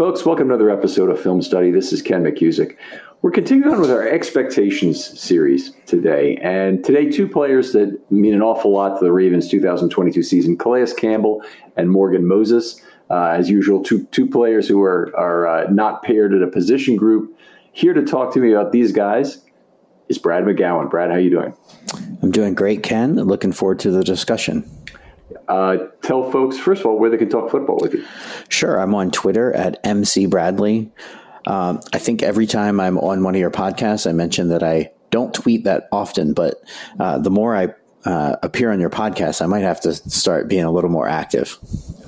Folks. Welcome to another episode of Film Study. This is Ken McKusick. We're continuing on with our expectations series today. And today, two players that mean an awful lot to the Ravens 2022 season Calais Campbell and Morgan Moses. Uh, as usual, two, two players who are, are uh, not paired at a position group. Here to talk to me about these guys is Brad McGowan. Brad, how are you doing? I'm doing great, Ken. Looking forward to the discussion. Uh, tell folks, first of all, where they can talk football with you. Sure. I'm on Twitter at MC Bradley. Um, I think every time I'm on one of your podcasts, I mention that I don't tweet that often, but uh, the more I uh, appear on your podcast, I might have to start being a little more active.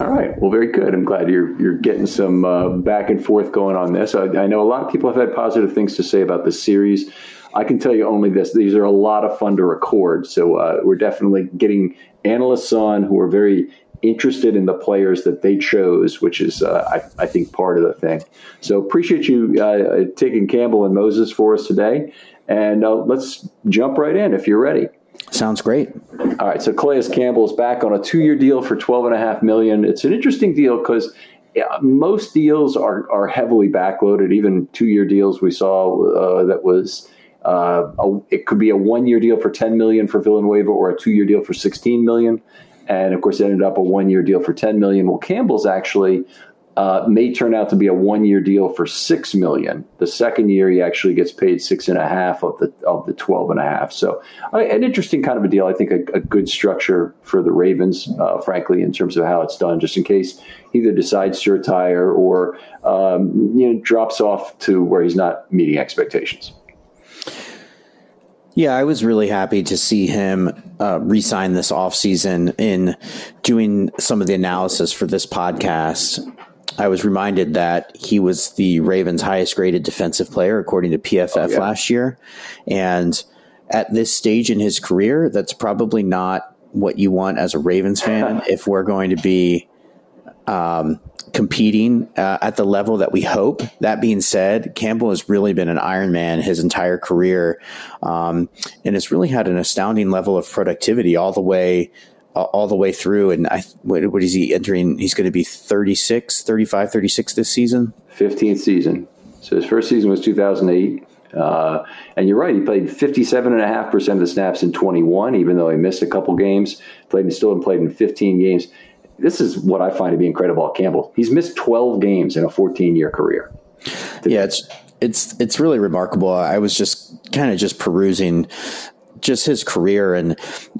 All right. Well, very good. I'm glad you're you're getting some uh, back and forth going on this. I, I, know a lot of people have had positive things to say about this series. I can tell you only this: these are a lot of fun to record. So uh, we're definitely getting analysts on who are very interested in the players that they chose, which is, uh, I, I, think, part of the thing. So appreciate you uh, taking Campbell and Moses for us today. And uh, let's jump right in if you're ready. Sounds great. All right. So Calais Campbell is back on a two-year deal for twelve and a half million. It's an interesting deal because most deals are, are heavily backloaded. Even two-year deals we saw uh, that was uh, a, it could be a one-year deal for 10 million for Villanueva or a two-year deal for 16 million, and of course, it ended up a one-year deal for 10 million. Well, Campbell's actually uh, may turn out to be a one-year deal for six million. The second year, he actually gets paid six and a half of the of the 12 and a half. So, uh, an interesting kind of a deal. I think a, a good structure for the Ravens, uh, frankly, in terms of how it's done. Just in case he either decides to retire or um, you know drops off to where he's not meeting expectations. Yeah, I was really happy to see him uh, resign this offseason in doing some of the analysis for this podcast. I was reminded that he was the Ravens' highest graded defensive player, according to PFF oh, yeah. last year. And at this stage in his career, that's probably not what you want as a Ravens fan if we're going to be um, competing uh, at the level that we hope. That being said, Campbell has really been an Iron Man his entire career, um, and has really had an astounding level of productivity all the way. All the way through and I, what, what is he entering he's going to be 36 35 36 this season 15th season so his first season was 2008 Uh, and you're right, he played 57.5% of the snaps in 21, even though he missed a couple games, played and still played in 15 games. This is what I find to be incredible at Campbell. He's missed 12 games in a 14 year career. Yeah, it's it's it's really remarkable. I was just kind of just perusing just his career, and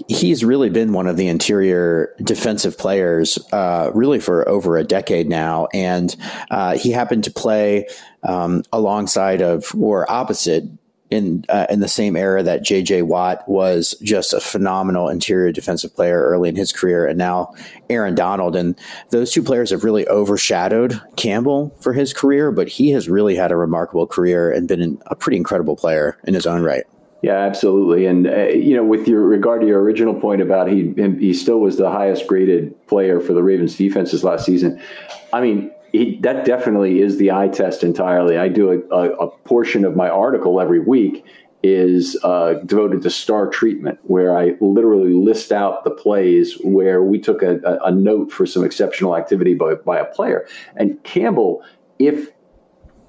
he's really been one of the interior defensive players, uh, really for over a decade now. And uh, he happened to play um, alongside of or opposite in uh, in the same era that J.J. Watt was just a phenomenal interior defensive player early in his career, and now Aaron Donald, and those two players have really overshadowed Campbell for his career, but he has really had a remarkable career and been a pretty incredible player in his own right. Yeah, absolutely. And uh, you know, with your regard to your original point about he he still was the highest graded player for the Ravens defenses last season. I mean, he, that definitely is the eye test entirely. I do a, a, a portion of my article every week is uh, devoted to star treatment, where I literally list out the plays where we took a, a, a note for some exceptional activity by, by a player. And Campbell, if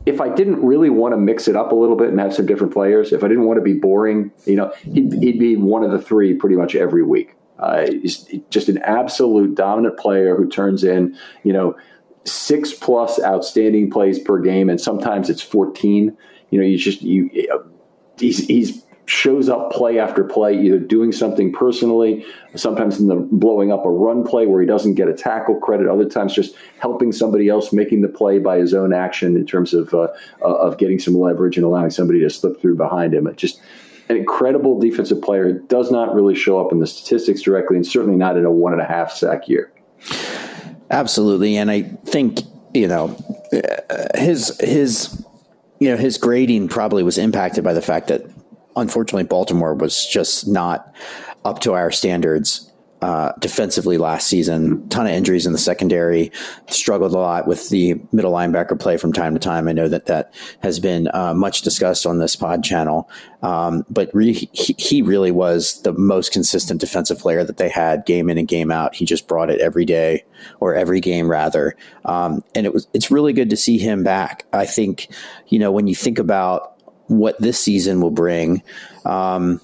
if I didn't really want to mix it up a little bit and have some different players, if I didn't want to be boring, you know, he'd, he'd be one of the three pretty much every week. Uh, he's just an absolute dominant player who turns in, you know, six plus outstanding plays per game, and sometimes it's 14. You know, you just, you, he's, he's shows up play after play, either doing something personally, sometimes in the blowing up a run play where he doesn't get a tackle credit, other times just helping somebody else making the play by his own action in terms of uh, uh, of getting some leverage and allowing somebody to slip through behind him. It just an incredible defensive player does not really show up in the statistics directly, and certainly not in a one and a half sack year. Absolutely, and I think you know his his you know his grading probably was impacted by the fact that unfortunately, Baltimore was just not up to our standards uh, defensively last season. Ton of injuries in the secondary. Struggled a lot with the middle linebacker play from time to time. I know that that has been uh, much discussed on this pod channel. Um, but re- he, he, really was the most consistent defensive player that they had game in and game out. He just brought it every day or every game rather. Um, and it was it's really good to see him back. I think you know when you think about what this season will bring. Um,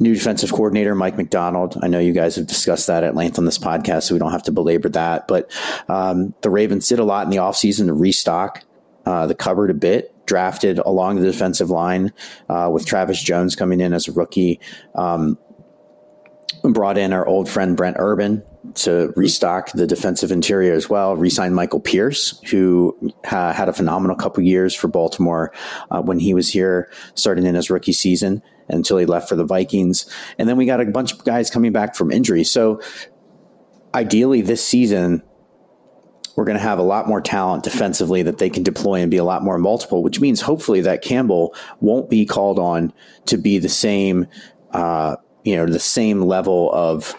new defensive coordinator Mike Macdonald. I know you guys have discussed that at length on this podcast, so we don't have to belabor that. But um, the Ravens did a lot in the offseason to restock uh, the cupboard a bit. Drafted along the defensive line uh, with Travis Jones coming in as a rookie. Um, brought in our old friend Brent Urban, to restock the defensive interior as well. Resigned Michael Pierce, who had a phenomenal couple years for Baltimore uh, when he was here, starting in his rookie season until he left for the Vikings. And then we got a bunch of guys coming back from injury. So ideally, this season, we're going to have a lot more talent defensively that they can deploy and be a lot more multiple, which means hopefully that Campbell won't be called on to be the same, uh, you know, the same level of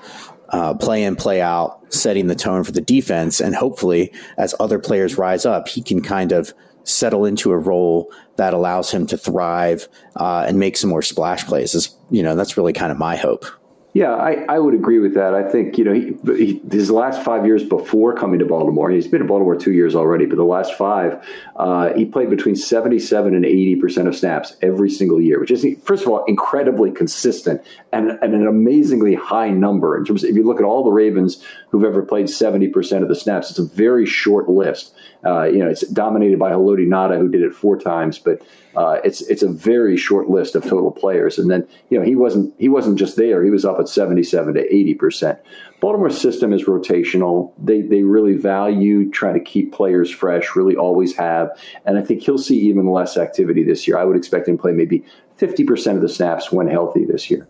uh, play in, play out, setting the tone for the defense. And hopefully, as other players rise up, he can kind of settle into a role that allows him to thrive uh, and make some more splash plays. Is you know that's really kind of my hope. Yeah, I, I would agree with that. I think, you know, he, he, his last five years before coming to Baltimore, he's been in Baltimore two years already, but the last five, uh, he played between 77 and 80% of snaps every single year, which is, first of all, incredibly consistent and, and an amazingly high number. In terms of, if you look at all the Ravens who've ever played 70% of the snaps, it's a very short list. Uh, you know, it's dominated by Haloti Ngata, who did it four times, but uh, it's it's a very short list of total players. And then you know he wasn't he wasn't just there; he was up at seventy seven to eighty percent. Baltimore's system is rotational. They they really value trying to keep players fresh. Really, always have. And I think he'll see even less activity this year. I would expect him to play maybe fifty percent of the snaps when healthy this year.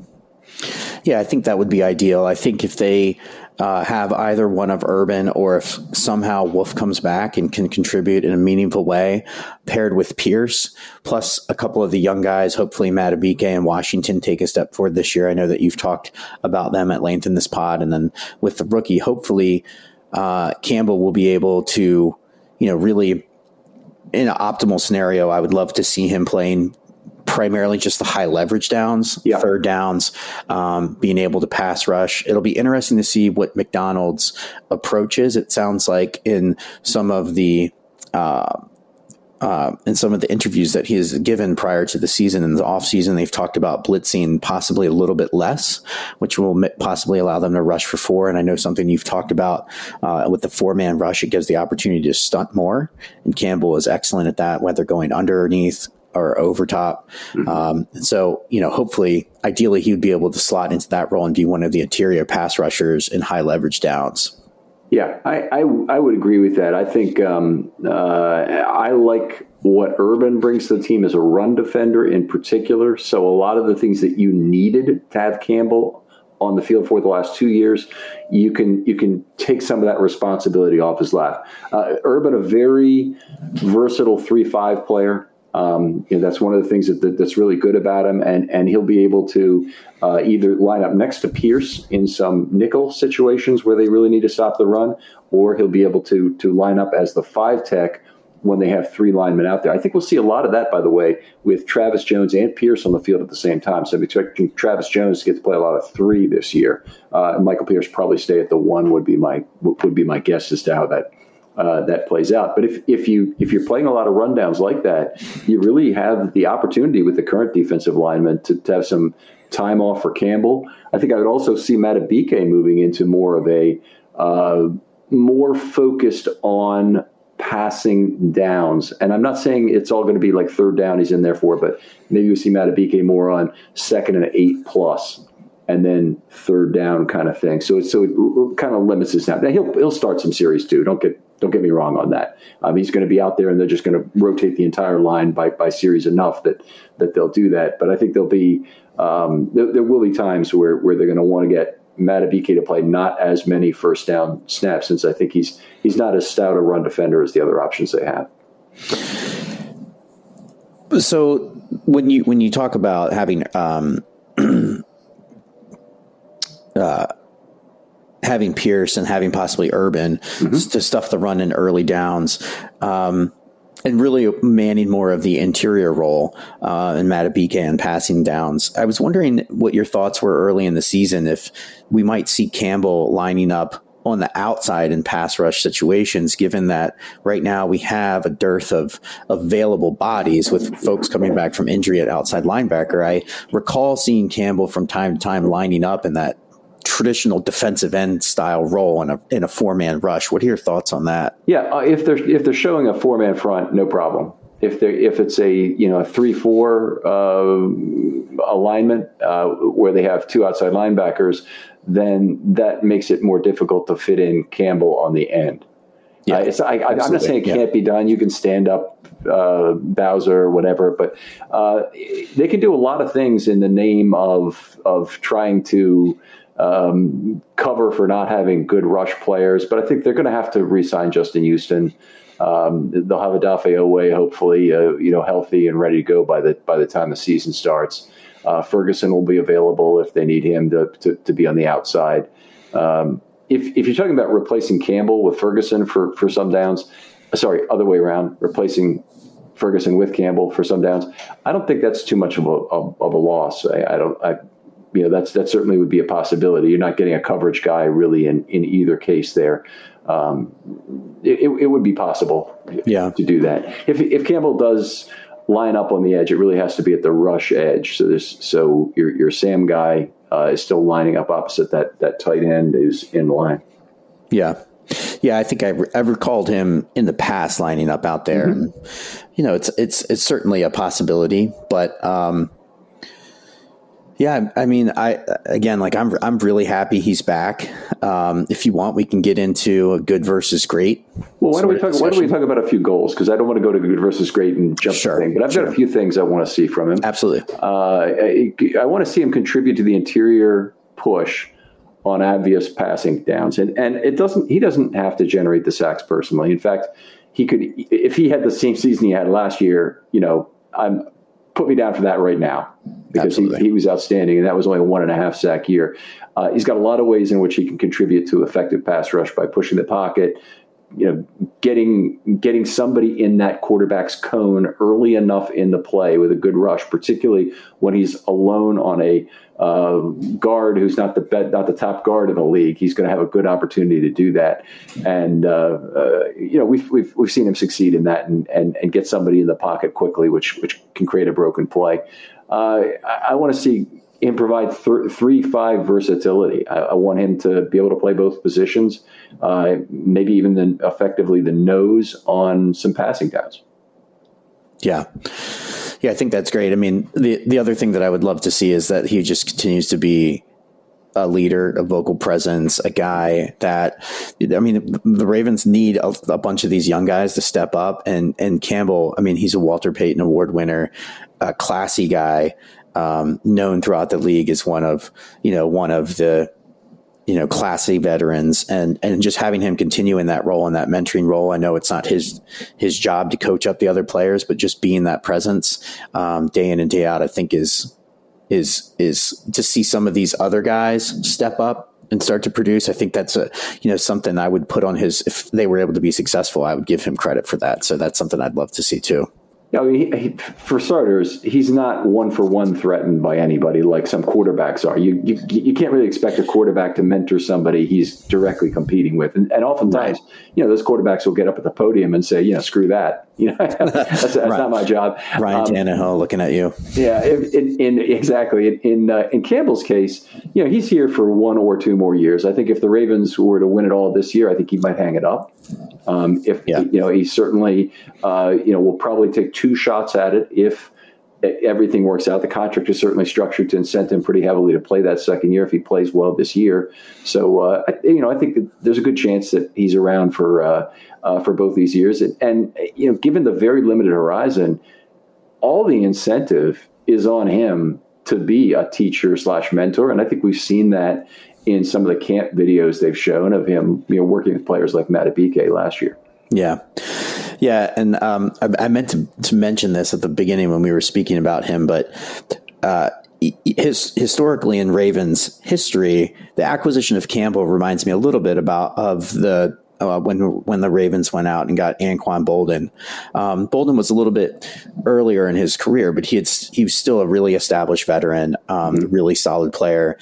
Yeah, I think that would be ideal. I think if they uh, have either one of Urban or if somehow Wolfe comes back and can contribute in a meaningful way, paired with Pierce, plus a couple of the young guys, hopefully Madubuike and Washington take a step forward this year. I know that you've talked about them at length in this pod. And then with the rookie, hopefully uh, Campbell will be able to, you know, really in an optimal scenario, I would love to see him playing primarily just the high leverage downs, yeah. third downs, um, being able to pass rush. It'll be interesting to see what Macdonald's approach is. It sounds like in some of the uh, uh, in some of the interviews that he has given prior to the season and the offseason, they've talked about blitzing possibly a little bit less, which will possibly allow them to rush for four. And I know something you've talked about uh, with the four man rush, it gives the opportunity to stunt more. And Campbell is excellent at that, whether going underneath or over top. Mm-hmm. Um, so, you know, hopefully, ideally, he would be able to slot into that role and be one of the interior pass rushers in high leverage downs. Yeah, I, I, I, would agree with that. I think um, uh, I like what Urban brings to the team as a run defender in particular. So a lot of the things that you needed to have Campbell on the field for the last two years, you can you can take some of that responsibility off his lap. Uh, Urban, a very versatile three five player. Um, you know, that's one of the things that, that, that's really good about him, and and he'll be able to uh, either line up next to Pierce in some nickel situations where they really need to stop the run, or he'll be able to to line up as the five tech when they have three linemen out there. I think we'll see a lot of that, by the way, with Travis Jones and Pierce on the field at the same time. So I'm expecting Travis Jones to get to play a lot of three this year. Uh, Michael Pierce probably stay at the one would be my would be my guess as to how that uh, that plays out. But if, if you if you're playing a lot of rundowns like that, you really have the opportunity with the current defensive lineman to, to have some time off for Campbell. I think I would also see Madubuike moving into more of a uh, more focused on passing downs. And I'm not saying it's all going to be like third down he's in there for, but maybe we see Madubuike more on second and eight plus and then third down kind of thing. So it, so it kind of limits his snap. Now he'll he'll start some series too. Don't get don't get me wrong on that. Um, he's going to be out there, and they're just going to rotate the entire line by by series enough that that they'll do that. But I think there'll be um, there, there, will be times where where they're going to want to get Madubuike to play not as many first down snaps, since I think he's he's not as stout a run defender as the other options they have. So when you when you talk about having um, uh, having Pierce and having possibly Urban mm-hmm. to stuff the run in early downs. Um, and really manning more of the interior role uh, in Madubuike and passing downs. I was wondering what your thoughts were early in the season if we might see Campbell lining up on the outside in pass rush situations, given that right now we have a dearth of available bodies with folks coming back from injury at outside linebacker. I recall seeing Campbell from time to time lining up in that traditional defensive end style role in a in a four man rush. What are your thoughts on that? Yeah, uh, if they're if they're showing a four man front, no problem. If they if it's a you know a three four uh, alignment uh, where they have two outside linebackers, then that makes it more difficult to fit in Campbell on the end. Yeah, I, am not saying it can't be done. You can stand up uh, Bowser or whatever, but uh, they can do a lot of things in the name of of trying to um, cover for not having good rush players. But I think they're going to have to re-sign Justin Houston. Um, they'll have Odafe Oweh, hopefully, uh, you know, healthy and ready to go by the by the time the season starts. Uh, Ferguson will be available if they need him to to, to be on the outside. Um, if if you're talking about replacing Campbell with Ferguson for for some downs, sorry, other way around, replacing Ferguson with Campbell for some downs, I don't think that's too much of a of, of a loss. I, I don't. I, you know that's that certainly would be a possibility. You're not getting a coverage guy really in in either case there. Um, it, it would be possible, yeah. to do that. If if Campbell does line up on the edge, it really has to be at the rush edge. So this so your your Sam guy uh, is still lining up opposite that that tight end is in line. Yeah. Yeah, I think I've, I've recalled him in the past lining up out there. Mm-hmm. And, you know, it's it's it's certainly a possibility, but um, yeah, I mean, I again, like I'm, I'm really happy he's back. Um, if you want, we can get into a good versus great. Well, why don't we talk? Why don't we talk about a few goals? Because I don't want to go to good versus great and jump sure, thing, but I've sure. got a few things I want to see from him. Absolutely, uh, I, I want to see him contribute to the interior push on obvious passing downs, and and it doesn't. He doesn't have to generate the sacks personally. In fact, he could if he had the same season he had last year. You know, I'm put me down for that right now because he, he, was outstanding, and that was only a one and a half sack year. Uh, he's got a lot of ways in which he can contribute to effective pass rush by pushing the pocket, you know, getting getting somebody in that quarterback's cone early enough in the play with a good rush, particularly when he's alone on a uh, guard who's not the bed, not the top guard in the league. He's going to have a good opportunity to do that, and uh, uh, you know we've, we've we've seen him succeed in that and, and and get somebody in the pocket quickly, which which can create a broken play. Uh, I, I want to see him provide th- three five versatility. I, I, want him to be able to play both positions, uh, maybe even the, effectively the nose on some passing downs. Yeah. Yeah, I think that's great. I mean, the the other thing that I would love to see is that he just continues to be a leader, a vocal presence, a guy that I mean, the Ravens need a, a, bunch of these young guys to step up. And and Campbell, I mean, he's a Walter Payton Award winner, a classy guy um, known throughout the league as one of you know one of the you know classy veterans and and just having him continue in that role in that mentoring role. I know it's not his his job to coach up the other players but just being that presence um, day in and day out i think is is is to see some of these other guys step up and start to produce. I think that's a you know something i would put on his if they were able to be successful i would give him credit for that. So that's something i'd love to see too yeah, I mean, he, he, for starters, he's not one for one threatened by anybody like some quarterbacks are. You, you you can't really expect a quarterback to mentor somebody he's directly competing with, and, and oftentimes, right. you know, those quarterbacks will get up at the podium and say, you know, screw that. You know, that's, that's right. not my job. Ryan um, Tannehill looking at you. Yeah, in, in exactly in in, uh, in Campbell's case, you know, he's here for one or two more years. I think if the Ravens were to win it all this year, I think he might hang it up. Um, if yeah. you know, he certainly, uh, you know, will probably take two shots at it if everything works out. The contract is certainly structured to incent him pretty heavily to play that second year if he plays well this year. So, uh, you know, I think there's a good chance that he's around for uh, uh, for both these years. And, and, you know, given the very limited horizon, all the incentive is on him to be a teacher slash mentor. And I think we've seen that in some of the camp videos they've shown of him, you know, working with players like Madubuike last year. Yeah. Yeah. And um, I, I, meant to, to mention this at the beginning when we were speaking about him, but uh, his, historically in Ravens history, the acquisition of Campbell reminds me a little bit about of the uh, when when the Ravens went out and got Anquan Boldin. Um, Boldin was a little bit earlier in his career, but he had he was still a really established veteran, um, mm-hmm. really solid player.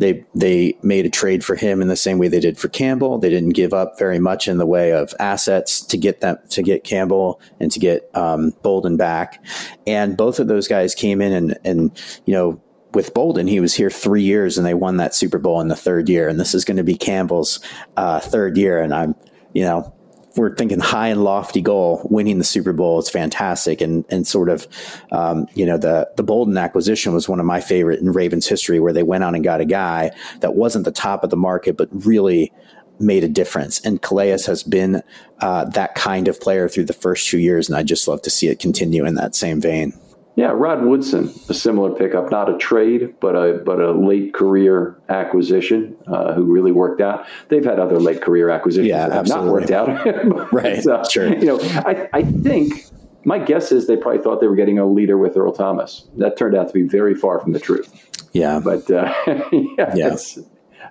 They they made a trade for him in the same way they did for Campbell. They didn't give up very much in the way of assets to get them to get Campbell and to get um, Boldin back. And both of those guys came in and and you know with Boldin, he was here three years and they won that Super Bowl in the third year. And this is going to be Campbell's uh, third year. And I'm, you know, we're thinking high and lofty goal, winning the Super Bowl. It's fantastic, and and sort of, um, you know, the the Boldin acquisition was one of my favorite in Ravens history, where they went out and got a guy that wasn't the top of the market, but really made a difference. And Calais has been uh, that kind of player through the first two years, and I just love to see it continue in that same vein. Yeah, Rod Woodson, a similar pickup, not a trade, but a but a late career acquisition, uh, who really worked out. They've had other late career acquisitions yeah, that have not worked out. right, uh, sure. You know, I I think my guess is they probably thought they were getting a leader with Earl Thomas. That turned out to be very far from the truth. Yeah, but uh, yeah, yeah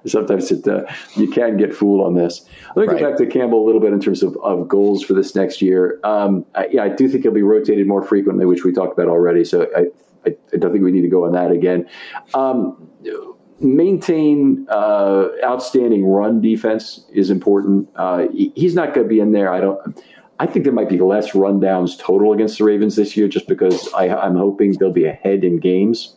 sometimes it, uh, you can get fooled on this. Let me right. go back to Campbell a little bit in terms of, of goals for this next year. Um, I, yeah, I do think he'll be rotated more frequently, which we talked about already. So I, I, I don't think we need to go on that again. Um, maintain uh, outstanding run defense is important. Uh, he's not going to be in there. I don't. I think there might be less rundowns total against the Ravens this year, just because I, am hoping they'll be ahead in games,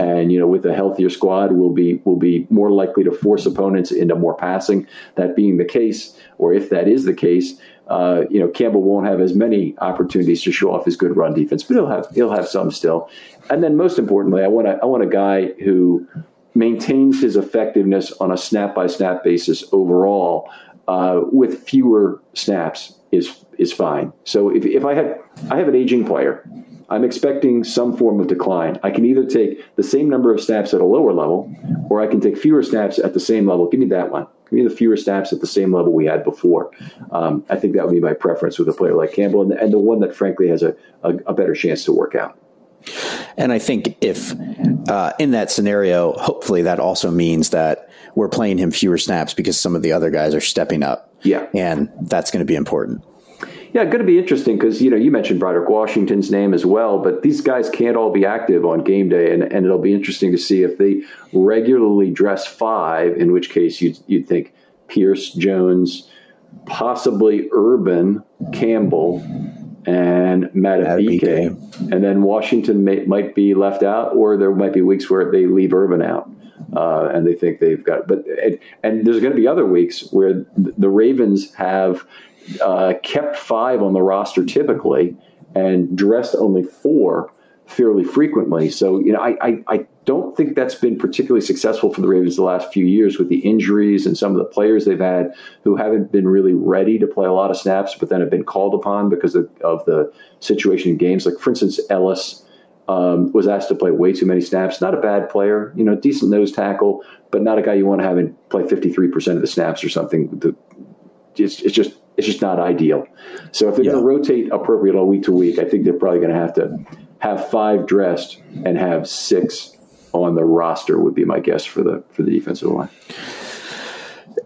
and you know, with a healthier squad, we'll be will be more likely to force opponents into more passing. That being the case, or if that is the case, uh, you know, Campbell won't have as many opportunities to show off his good run defense, but he'll have he'll have some still. And then, most importantly, I want a, I want a guy who maintains his effectiveness on a snap by snap basis overall uh, with fewer snaps is is fine. So if, if I have I have an aging player, I'm expecting some form of decline. I can either take the same number of snaps at a lower level, or I can take fewer snaps at the same level. Give me that one. Give me the fewer snaps at the same level we had before. Um, I think that would be my preference with a player like Campbell, and, and the one that frankly has a, a, a better chance to work out. And I think if uh, in that scenario, hopefully that also means that we're playing him fewer snaps because some of the other guys are stepping up. Yeah. And that's going to be important. Yeah, going to be interesting because you know you mentioned Broderick Washington's name as well, but these guys can't all be active on game day, and, and it'll be interesting to see if they regularly dress five. In which case, you'd you'd think Pierce, Jones, possibly Urban, Campbell, and Madubuike, and then Washington may, might be left out, or there might be weeks where they leave Urban out. Uh, and they think they've got, but and, and there's going to be other weeks where the Ravens have uh, kept five on the roster typically and dressed only four fairly frequently. So, you know, I, I, I, don't think that's been particularly successful for the Ravens the last few years with the injuries and some of the players they've had who haven't been really ready to play a lot of snaps, but then have been called upon because of, of the situation in games. Like, for instance, Ellis. Um, was asked to play way too many snaps. Not a bad player, you know, decent nose tackle, but not a guy you want to have and play 53% of the snaps or something. The, it's, it's just it's just not ideal. So if they're yeah. going to rotate appropriate all week to week, I think they're probably going to have to have five dressed and have six on the roster would be my guess for the for the defensive line.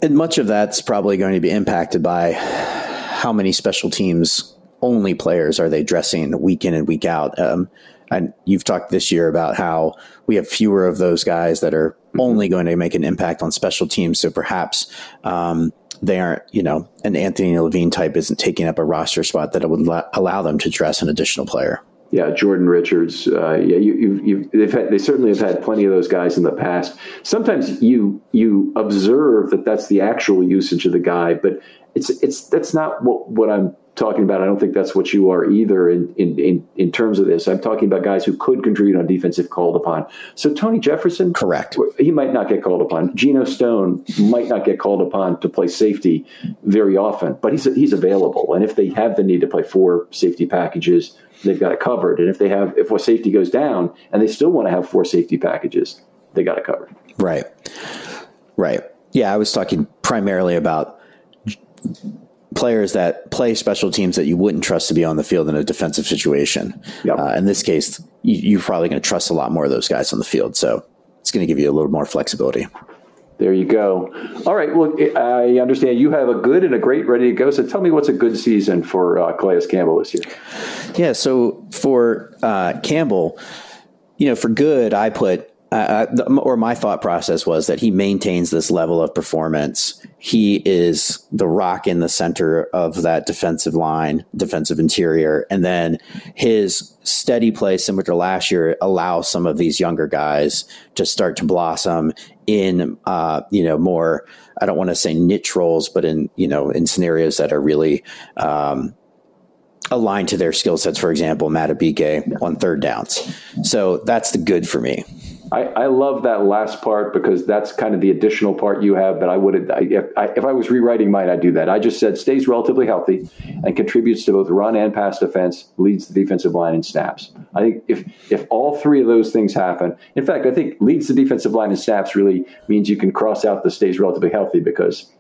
And much of that's probably going to be impacted by how many special teams only players are they dressing week in and week out. Um, and you've talked this year about how we have fewer of those guys that are mm-hmm. only going to make an impact on special teams. So perhaps um, they aren't, you know, an Anthony Levine type isn't taking up a roster spot that would allow them to dress an additional player. Yeah, Jordan Richards. Uh, yeah, you, you, they've had, they certainly have had plenty of those guys in the past. Sometimes you you observe that that's the actual usage of the guy, but it's it's that's not what what I'm talking about. I don't think that's what you are either in, in, in, in, terms of this. I'm talking about guys who could contribute on defense if called upon. So Tony Jefferson, correct. He might not get called upon. Geno Stone might not get called upon to play safety very often, but he's he's available. And if they have the need to play four safety packages, they've got it covered. And if they have if a safety goes down and they still want to have four safety packages, they got it covered. Right. Right. Yeah, I was talking primarily about players that play special teams that you wouldn't trust to be on the field in a defensive situation. Yep. Uh, in this case, you, are probably going to trust a lot more of those guys on the field. So it's going to give you a little more flexibility. There you go. All right. Well, I understand you have a good and a great ready to go. So tell me what's a good season for uh, Calais Campbell this year. Yeah. So for uh, Campbell, you know, for good, I put uh, or my thought process was that he maintains this level of performance. He is the rock in the center of that defensive line, defensive interior, and then his steady play, similar to last year, allows some of these younger guys to start to blossom in, uh, you know, more. I don't want to say niche roles, but in you know, in scenarios that are really um, aligned to their skill sets. For example, Madubuike on third downs. So that's the good for me. I, I love that last part because that's kind of the additional part you have. But I would, if I, if I was rewriting mine, I'd do that. I just said stays relatively healthy and contributes to both run and pass defense, leads the defensive line in snaps. I think if if all three of those things happen, in fact, I think leads the defensive line in snaps really means you can cross out the stays relatively healthy because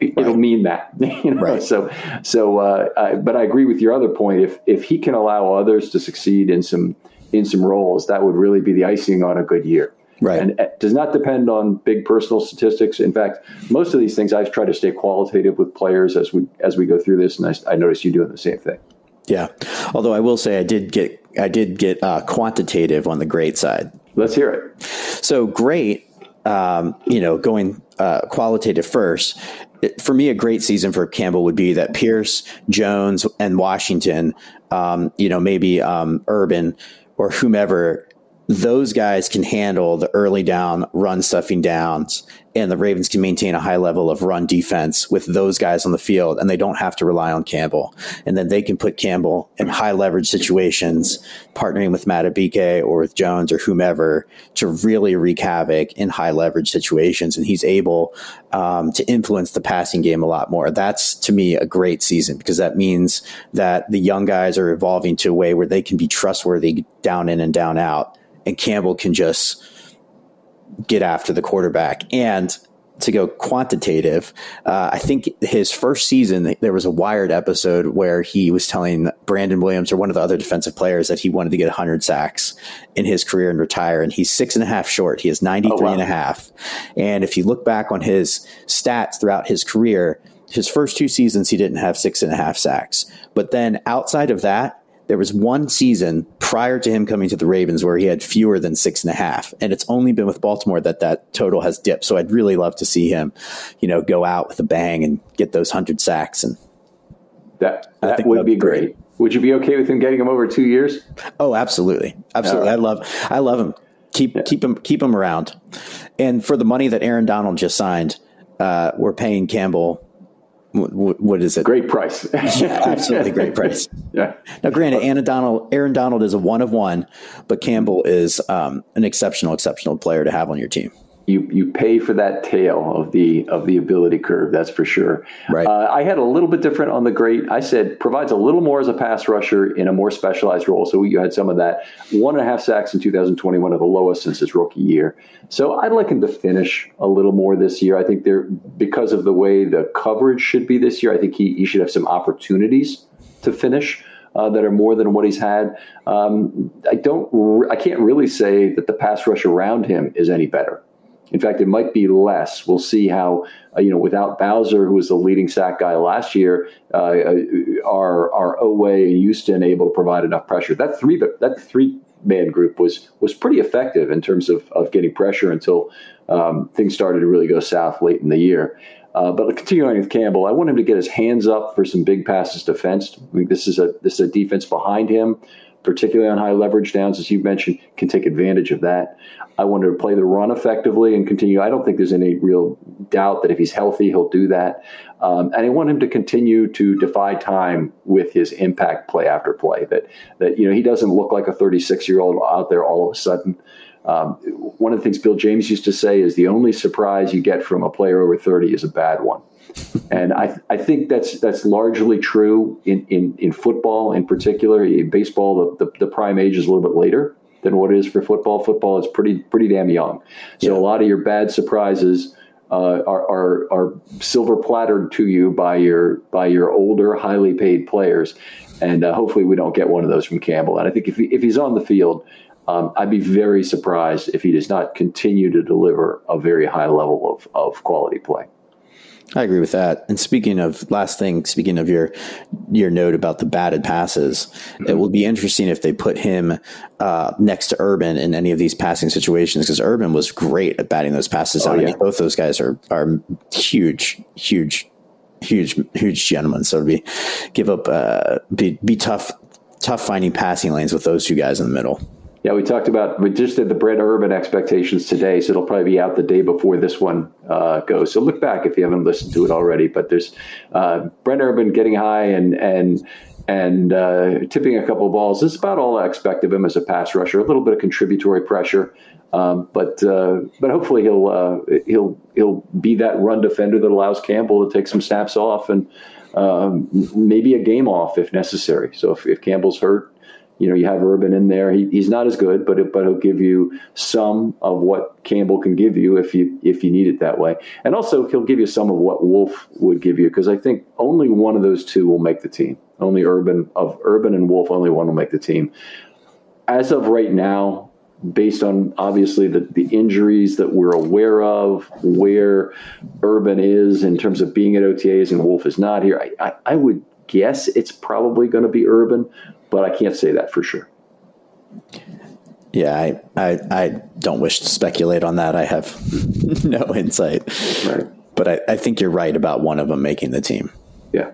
it'll right. mean that you know right. so so uh, I, but i agree with your other point if if he can allow others to succeed in some in some roles, that would really be the icing on a good year. Right. And it does not depend on big personal statistics. In fact, most of these things I've tried to stay qualitative with players as we as we go through this, and I, I notice you doing the same thing. Yeah. Although I will say I did get I did get uh, quantitative on the great side. Let's hear it. So great. Um, you know, going uh, qualitative first. It, for me, a great season for Campbell would be that Pierce, Jones, and Washington. Um, you know, maybe um, Urban or whomever, those guys can handle the early down run stuffing downs and the Ravens can maintain a high level of run defense with those guys on the field and they don't have to rely on Campbell. And then they can put Campbell in high leverage situations, partnering with Madubuike or with Jones or whomever to really wreak havoc in high leverage situations. And he's able um, to influence the passing game a lot more. That's to me a great season because that means that the young guys are evolving to a way where they can be trustworthy down in and down out. And Campbell can just get after the quarterback. And to go quantitative, uh, I think his first season, there was a Wired episode where he was telling Brandon Williams or one of the other defensive players that he wanted to get 100 sacks in his career and retire. And he's six and a half short. He is 93 oh, wow. and a half. And if you look back on his stats throughout his career, his first two seasons, he didn't have six and a half sacks. But then outside of that, there was one season prior to him coming to the Ravens where he had fewer than six and a half. And it's only been with Baltimore that that total has dipped. So I'd really love to see him, you know, go out with a bang and get those hundred sacks. And that, that would be great. great. Would you be okay with him getting him over two years? Oh, absolutely. Absolutely. Right. I love, I love him. Keep, yeah. keep him, keep him around. And for the money that Aaron Donald just signed, uh, we're paying Campbell what, what is it? Great price. yeah, absolutely great price. yeah. Now, granted, Aaron Donald, Aaron Donald is a one of one, but Campbell is um, an exceptional, exceptional player to have on your team you you pay for that tail of the of the ability curve. That's for sure. Right. Uh, I had a little bit different on the great. I said provides a little more as a pass rusher in a more specialized role. So you had some of that. One and a half sacks in 2020, one of the lowest since his rookie year. So I'd like him to finish a little more this year. I think there because of the way the coverage should be this year. I think he, he should have some opportunities to finish. Uh, that are more than what he's had. Um, I don't. I can't really say that the pass rush around him is any better. In fact, it might be less. We'll see how, uh, you know, without Bowser, who was the leading sack guy last year, uh, uh are are Oweh and Houston able to provide enough pressure? That three that three man group was was pretty effective in terms of, of getting pressure until um, things started to really go south late in the year. Uh, but continuing with Campbell, I want him to get his hands up for some big passes defense. I think this is a this is a defense behind him particularly on high leverage downs, as you mentioned, can take advantage of that. I want to play the run effectively and continue. I don't think there's any real doubt that if he's healthy, he'll do that. Um, and I want him to continue to defy time with his impact play after play. That that you know he doesn't look like a 36 year old out there all of a sudden. Um, one of the things Bill James used to say is the only surprise you get from a player over 30 is a bad one and I, I think that's that's largely true in, in, in football in particular. In baseball, the, the, the, prime age is a little bit later than what it is for football. Football is pretty pretty damn young. So yeah. a lot of your bad surprises uh, are, are, are silver plattered to you by your by your older, highly paid players. And uh, hopefully, we don't get one of those from Campbell. And I think if he, if he's on the field, um, I'd be very surprised if he does not continue to deliver a very high level of, of quality play. I agree with that. And speaking of last thing, speaking of your your note about the batted passes, mm-hmm. it will be interesting if they put him uh, next to Urban in any of these passing situations because Urban was great at batting those passes oh, out. Yeah. I mean, both those guys are are huge, huge, huge, huge gentlemen. So it'd be give up, uh, be be tough, tough finding passing lanes with those two guys in the middle. Yeah, we talked about we just did the Brent Urban expectations today, so it'll probably be out the day before this one uh, goes. So look back if you haven't listened to it already. But there's uh, Brent Urban getting high and and and uh, tipping a couple balls. This is about all I expect of him as a pass rusher. A little bit of contributory pressure, um, but uh, but hopefully he'll uh, he'll he'll be that run defender that allows Campbell to take some snaps off and um, maybe a game off if necessary. So if, if Campbell's hurt you know, you have Urban in there. He, he's not as good, but but he'll give you some of what Campbell can give you if you if you need it that way, and also he'll give you some of what Wolfe would give you because I think only one of those two will make the team. Only Urban of Urban and Wolfe, only one will make the team. As of right now, based on obviously the, the injuries that we're aware of, where Urban is in terms of being at OTAs and Wolfe is not here, I, I, I would guess it's probably going to be Urban, but I can't say that for sure. Yeah, I, I, I don't wish to speculate on that. I have no insight. Right. But I, I think you're right about one of them making the team. Yeah.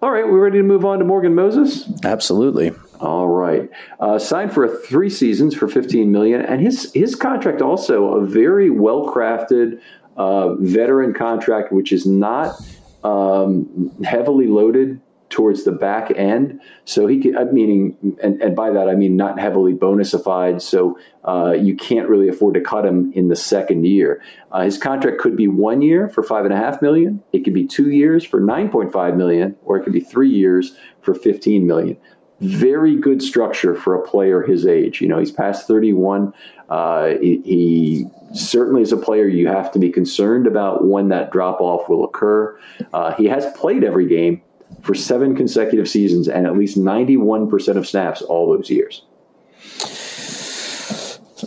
All right, we're ready to move on to Morgan Moses. Absolutely. All right, uh, signed for three seasons for 15 million, and his his contract also a very well crafted uh, veteran contract, which is not um, heavily loaded towards the back end. So he could, uh, meaning, and, and by that I mean not heavily bonusified. So uh, you can't really afford to cut him in the second year. Uh, his contract could be one year for five and a half million. It could be two years for nine point five million, or it could be three years for fifteen million. very good structure for a player his age. You know, he's past 31. Uh, he, he, certainly is a player you have to be concerned about when that drop off will occur. Uh, he has played every game for seven consecutive seasons and at least 91% of snaps all those years.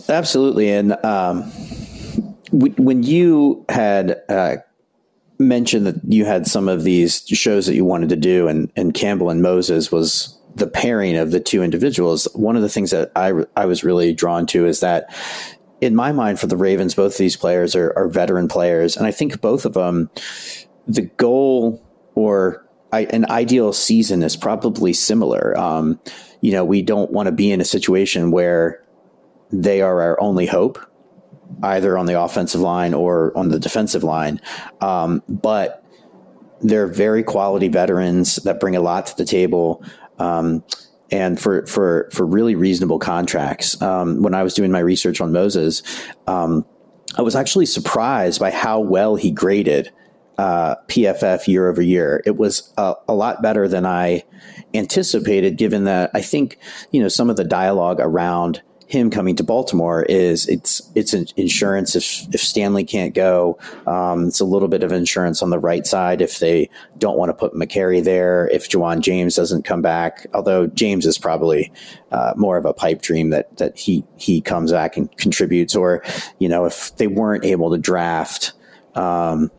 Absolutely. And um, w- when you had uh, mentioned that you had some of these shows that you wanted to do, and, and Campbell and Moses was the pairing of the two individuals, one of the things that I, I was really drawn to is that in my mind for the Ravens, both of these players are, are veteran players. And I think both of them, the goal or I, an ideal season is probably similar. Um, you know, we don't want to be in a situation where they are our only hope, either on the offensive line or on the defensive line. Um, but they're very quality veterans that bring a lot to the table um, and for for for really reasonable contracts. Um, when I was doing my research on Moses, um, I was actually surprised by how well he graded uh, PFF year over year. It was a, a, lot better than I anticipated, given that I think you know some of the dialogue around him coming to Baltimore is it's it's an insurance if if Stanley can't go. Um, it's a little bit of insurance on the right side if they don't want to put Mekari there. If Ja'Wuan James doesn't come back, although James is probably uh, more of a pipe dream that that he he comes back and contributes, or you know if they weren't able to draft. Um,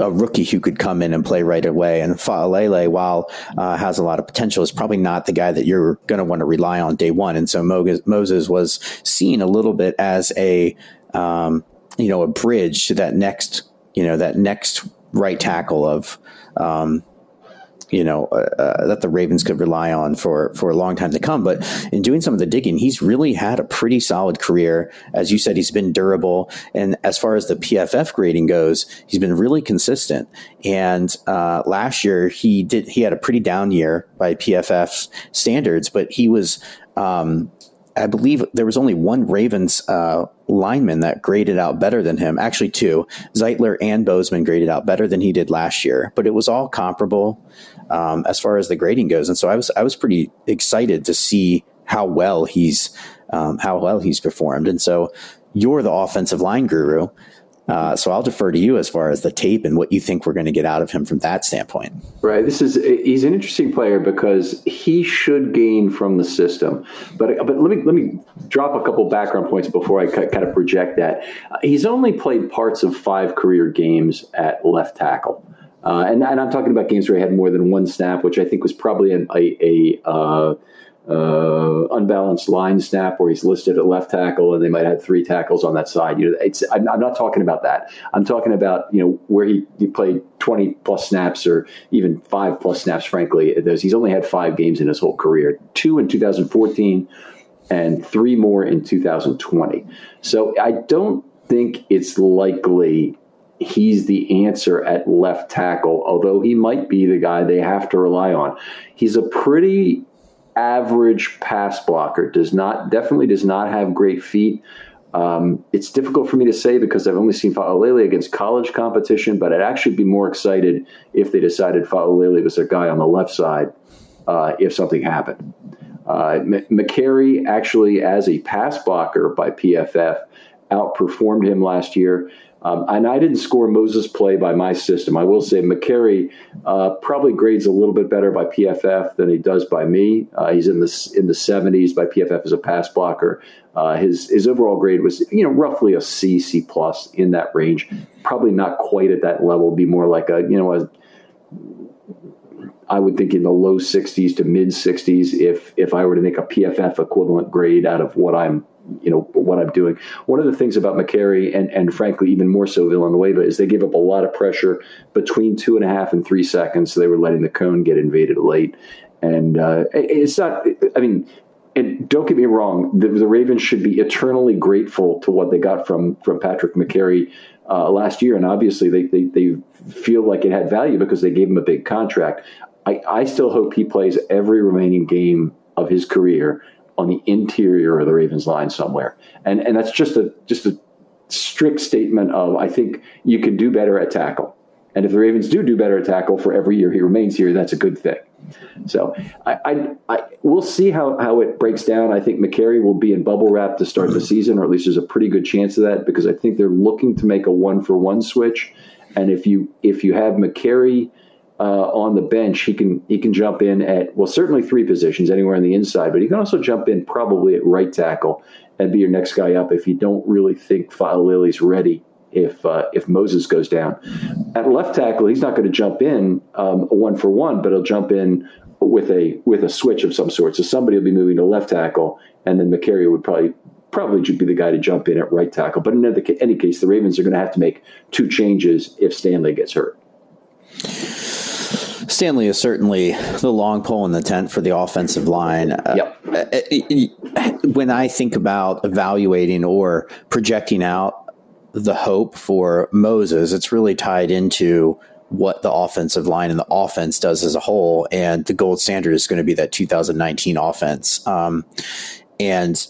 a rookie who could come in and play right away. And Faalele, while uh, has a lot of potential, is probably not the guy that you're going to want to rely on day one. And so Moses was seen a little bit as a um, you know a bridge to that next you know that next right tackle of um, you know uh, uh, that the Ravens could rely on for for a long time to come. But in doing some of the digging, he's really had a pretty solid career. As you said, he's been durable, and as far as the PFF grading goes, he's been really consistent. And uh, last year, he did he had a pretty down year by PFF standards, but he was. Um, I believe there was only one Ravens uh, lineman that graded out better than him. Actually, two. Zeitler and Bozeman graded out better than he did last year, but it was all comparable um, as far as the grading goes. And so I was I was pretty excited to see how well he's um, how well he's performed. And so you're the offensive line guru. Uh, so I'll defer to you as far as the tape and what you think we're going to get out of him from that standpoint. Right. This is he's an interesting player because he should gain from the system. But but let me let me drop a couple background points before I kind of project that. Uh, he's only played parts of five career games at left tackle. Uh, and, and, I'm talking about games where he had more than one snap, which I think was probably an, a, a uh, uh, unbalanced line snap where he's listed at left tackle and they might have three tackles on that side. You know, it's, I'm, I'm, not talking about that. I'm talking about you know where he, he played 20 plus snaps or even five plus snaps. Frankly, There's, he's only had five games in his whole career: two in 2014 and three more in 2020. So I don't think it's likely he's the answer at left tackle, although he might be the guy they have to rely on. He's a pretty average pass blocker. Does not definitely does not have great feet. Um, it's difficult for me to say because I've only seen Faalele against college competition, but I'd actually be more excited if they decided Faalele was a guy on the left side uh, if something happened. Uh, M- Mekari actually, as a pass blocker by PFF, outperformed him last year. Um, and I didn't score Moses' play by my system. I will say Mekari uh, probably grades a little bit better by PFF than he does by me. Uh, he's in the in the 70s by PFF as a pass blocker. Uh, his his overall grade was you know roughly a C C plus in that range. Probably not quite at that level. Be more like a you know a I would think in the low 60s to mid 60s if if I were to make a PFF equivalent grade out of what I'm you know what I'm doing. One of the things about Mekari and and frankly even more so Villanueva is they gave up a lot of pressure between two and a half and three seconds. So they were letting the cone get invaded late, and uh, it's not. I mean. And don't get me wrong, the, the, Ravens should be eternally grateful to what they got from from Patrick Mekari uh, last year, and obviously they, they they feel like it had value because they gave him a big contract. I, I still hope he plays every remaining game of his career on the interior of the Ravens line somewhere. And and that's just a just a strict statement of I think you can do better at tackle. And if the Ravens do do better at tackle for every year he remains here, that's a good thing. So I, I, I, we'll see how, how it breaks down. I think Mekari will be in bubble wrap to start the season, or at least there's a pretty good chance of that because I think they're looking to make a one for one switch. And if you if you have Mekari uh, on the bench, he can he can jump in at well certainly three positions anywhere on the inside, but he can also jump in probably at right tackle and be your next guy up if you don't really think Faalele's ready if uh, if Moses goes down. At left tackle, he's not going to jump in um, one for one, but he'll jump in with a with a switch of some sort. So somebody will be moving to left tackle, and then Mekari would probably probably be the guy to jump in at right tackle. But in any case, the Ravens are going to have to make two changes if Stanley gets hurt. Stanley is certainly the long pole in the tent for the offensive line. Uh, yep. Uh, when I think about evaluating or projecting out the hope for Moses, it's really tied into what the offensive line and the offense does as a whole. And the gold standard is going to be that 2019 offense. Um, and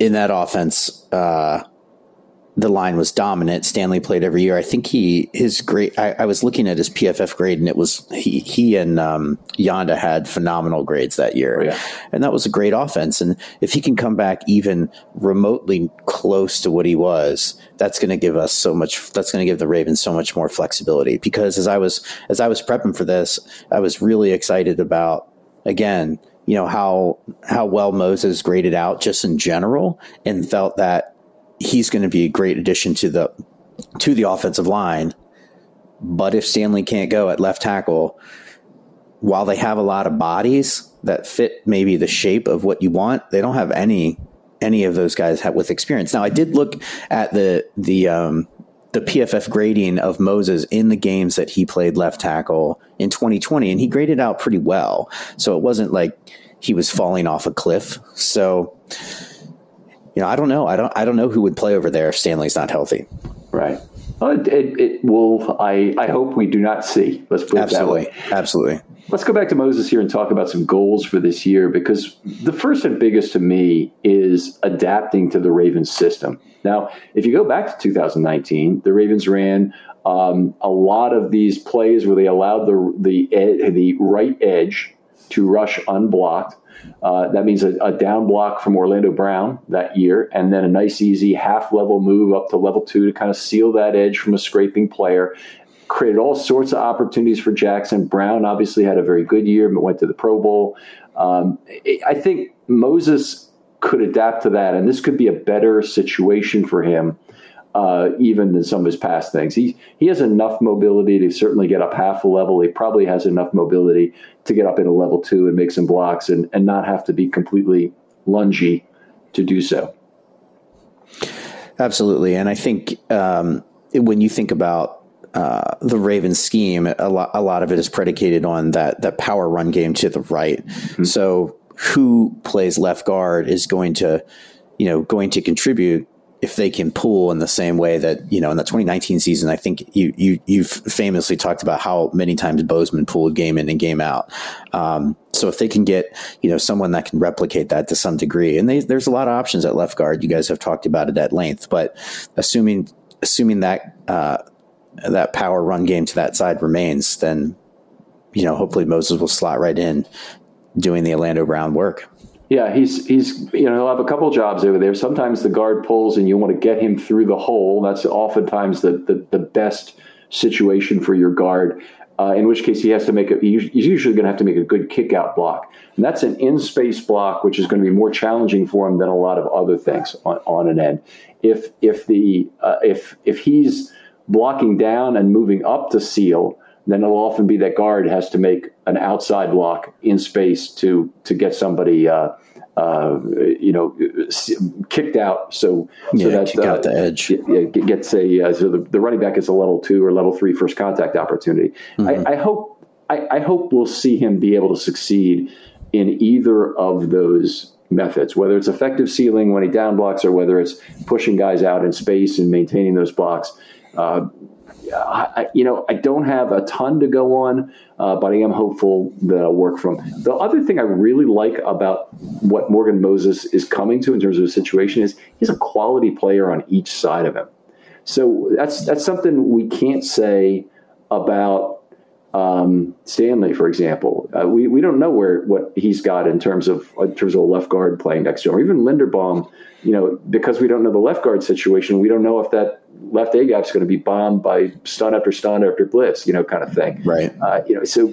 in that offense, uh, the line was dominant. Stanley played every year. I think he his great. I, I, was looking at his PFF grade, and it was he he and um, Yanda had phenomenal grades that year, oh, yeah. and that was a great offense. And if he can come back even remotely close to what he was, that's going to give us so much. That's going to give the Ravens so much more flexibility. Because as I was as I was prepping for this, I was really excited about again. You know how how well Moses graded out just in general, and felt that he's going to be a great addition to the to the offensive line. But if Stanley can't go at left tackle, while they have a lot of bodies that fit maybe the shape of what you want, they don't have any any of those guys with experience. Now, I did look at the the um, the PFF grading of Moses in the games that he played left tackle in 2020, and he graded out pretty well. So it wasn't like he was falling off a cliff. So you know, I don't know. I don't. I don't know who would play over there if Stanley's not healthy. Right. Well, it, it, it, will. I, I hope we do not see. Let's put Absolutely. it that way. Absolutely. Let's go back to Moses here and talk about some goals for this year because the first and biggest to me is adapting to the Ravens system. Now, if you go back to 2019, the Ravens ran um, a lot of these plays where they allowed the the the right edge to rush unblocked uh, that means a, a, down block from Orlando Brown that year, and then a nice, easy half level move up to level two to kind of seal that edge from a scraping player. Created all sorts of opportunities for Jackson. Brown obviously had a very good year, but went to the Pro Bowl. Um, I think Moses could adapt to that, and this could be a better situation for him uh, even than some of his past things. He he has enough mobility to certainly get up half a level. He probably has enough mobility to get up in a level two and make some blocks and, and not have to be completely lungy to do so. Absolutely, and I think um, when you think about uh, the Ravens scheme, a lot a lot of it is predicated on that that power run game to the right. Mm-hmm. So who plays left guard is going to you know going to contribute if they can pull in the same way that you know in the 2019 season, I think you you you've famously talked about how many times Bozeman pulled game in and game out. Um, so if they can get you know someone that can replicate that to some degree, and they, there's a lot of options at left guard. You guys have talked about it at length, but assuming assuming that uh, that power run game to that side remains, then you know hopefully Moses will slot right in doing the Orlando Brown work. Yeah, he's he's you know he'll have a couple jobs over there. Sometimes the guard pulls and you want to get him through the hole. That's oftentimes the the, the best situation for your guard. Uh, in which case he has to make a he's usually going to have to make a good kick out block and that's an in space block which is going to be more challenging for him than a lot of other things on, on an end if if the uh, if if he's blocking down and moving up to seal then it'll often be that guard has to make an outside block in space to to get somebody uh, uh, you know kicked out so yeah, so that kick out the uh, edge yeah, gets a uh, so the, the running back is a level two or level three first contact opportunity mm-hmm. I, I, hope I, I hope we'll see him be able to succeed in either of those methods, whether it's effective sealing when he down blocks or whether it's pushing guys out in space and maintaining those blocks. Uh, I, you know, I don't have a ton to go on, uh, but I am hopeful that I'll work from. The other thing I really like about what Morgan Moses is coming to in terms of the situation is he's a quality player on each side of him. So that's that's something we can't say about um, Stanley, for example. Uh, we, we don't know where what he's got in terms of in terms of a left guard playing next to him, or even Linderbaum. You know, because we don't know the left guard situation, we don't know if that left A gap is going to be bombed by stun after stun after blitz, you know, kind of thing. Right. Uh, you know, so